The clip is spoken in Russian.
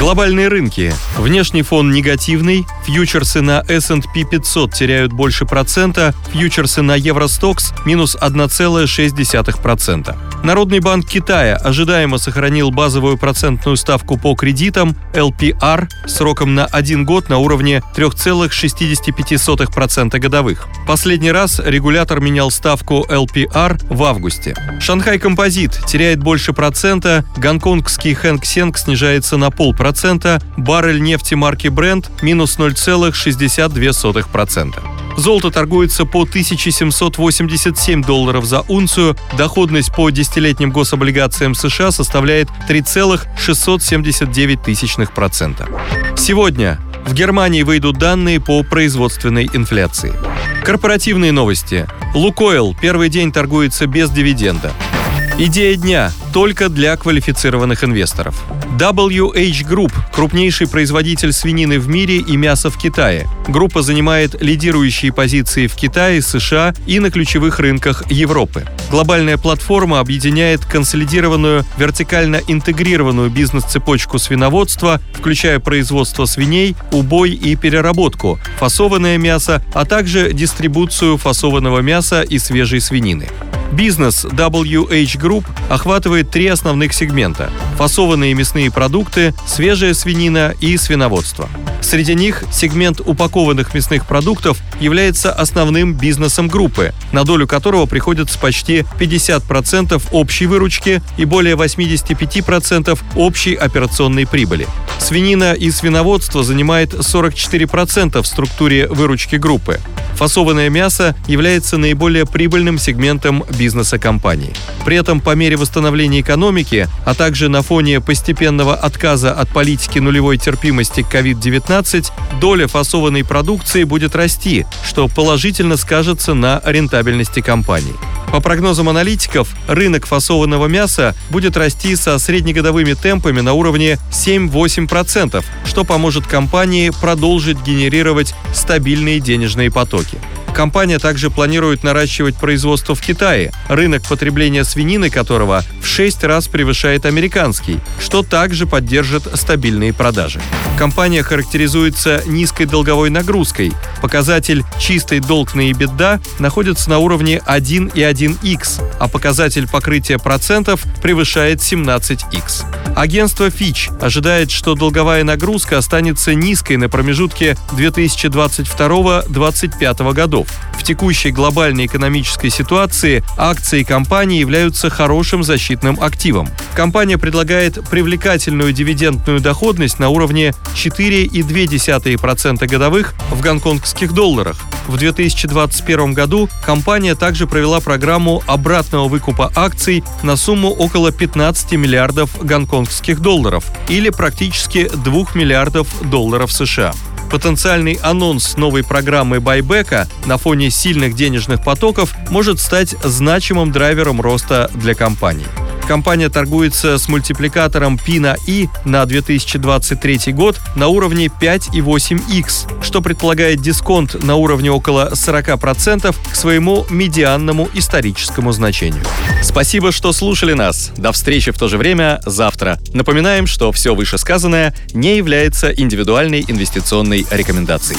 Глобальные рынки. Внешний фон негативный. Фьючерсы на S&P 500 теряют больше процента. Фьючерсы на Евростокс минус 1,6%. Народный банк Китая ожидаемо сохранил базовую процентную ставку по кредитам LPR сроком на один год на уровне 3,65% годовых. Последний раз регулятор менял ставку LPR в августе. Шанхай Композит теряет больше процента, гонконгский Хэнк Сенг снижается на полпроцента, баррель нефти марки Brent минус 0,62%. Золото торгуется по 1787 долларов за унцию, доходность по десятилетним гособлигациям США составляет 3,679%. Сегодня в Германии выйдут данные по производственной инфляции. Корпоративные новости. Лукойл первый день торгуется без дивиденда. Идея дня только для квалифицированных инвесторов. WH Group – крупнейший производитель свинины в мире и мяса в Китае. Группа занимает лидирующие позиции в Китае, США и на ключевых рынках Европы. Глобальная платформа объединяет консолидированную, вертикально интегрированную бизнес-цепочку свиноводства, включая производство свиней, убой и переработку, фасованное мясо, а также дистрибуцию фасованного мяса и свежей свинины. Бизнес WH Group охватывает три основных сегмента – фасованные мясные продукты, свежая свинина и свиноводство. Среди них сегмент упакованных мясных продуктов является основным бизнесом группы, на долю которого приходится почти 50% общей выручки и более 85% общей операционной прибыли. Свинина и свиноводство занимает 44% в структуре выручки группы. Фасованное мясо является наиболее прибыльным сегментом бизнеса компании. При этом по мере восстановления экономики, а также на фоне постепенного отказа от политики нулевой терпимости к COVID-19, доля фасованной продукции будет расти, что положительно скажется на рентабельности компании. По прогнозам аналитиков, рынок фасованного мяса будет расти со среднегодовыми темпами на уровне 7-8%, что поможет компании продолжить генерировать стабильные денежные потоки. Компания также планирует наращивать производство в Китае, рынок потребления свинины которого в 6 раз превышает американский, что также поддержит стабильные продажи. Компания характеризуется низкой долговой нагрузкой. Показатель «чистый долг на EBITDA» находится на уровне 1,1x, а показатель покрытия процентов превышает 17x. Агентство Fitch ожидает, что долговая нагрузка останется низкой на промежутке 2022-2025 годов. В текущей глобальной экономической ситуации акции компании являются хорошим защитным активом. Компания предлагает привлекательную дивидендную доходность на уровне 4,2% годовых в гонконгских долларах. В 2021 году компания также провела программу обратного выкупа акций на сумму около 15 миллиардов гонконгских долларов или практически 2 миллиардов долларов США. Потенциальный анонс новой программы байбека на фоне сильных денежных потоков может стать значимым драйвером роста для компании. Компания торгуется с мультипликатором P на I на 2023 год на уровне 5,8x, что предполагает дисконт на уровне около 40% к своему медианному историческому значению. Спасибо, что слушали нас. До встречи в то же время завтра. Напоминаем, что все вышесказанное не является индивидуальной инвестиционной рекомендацией.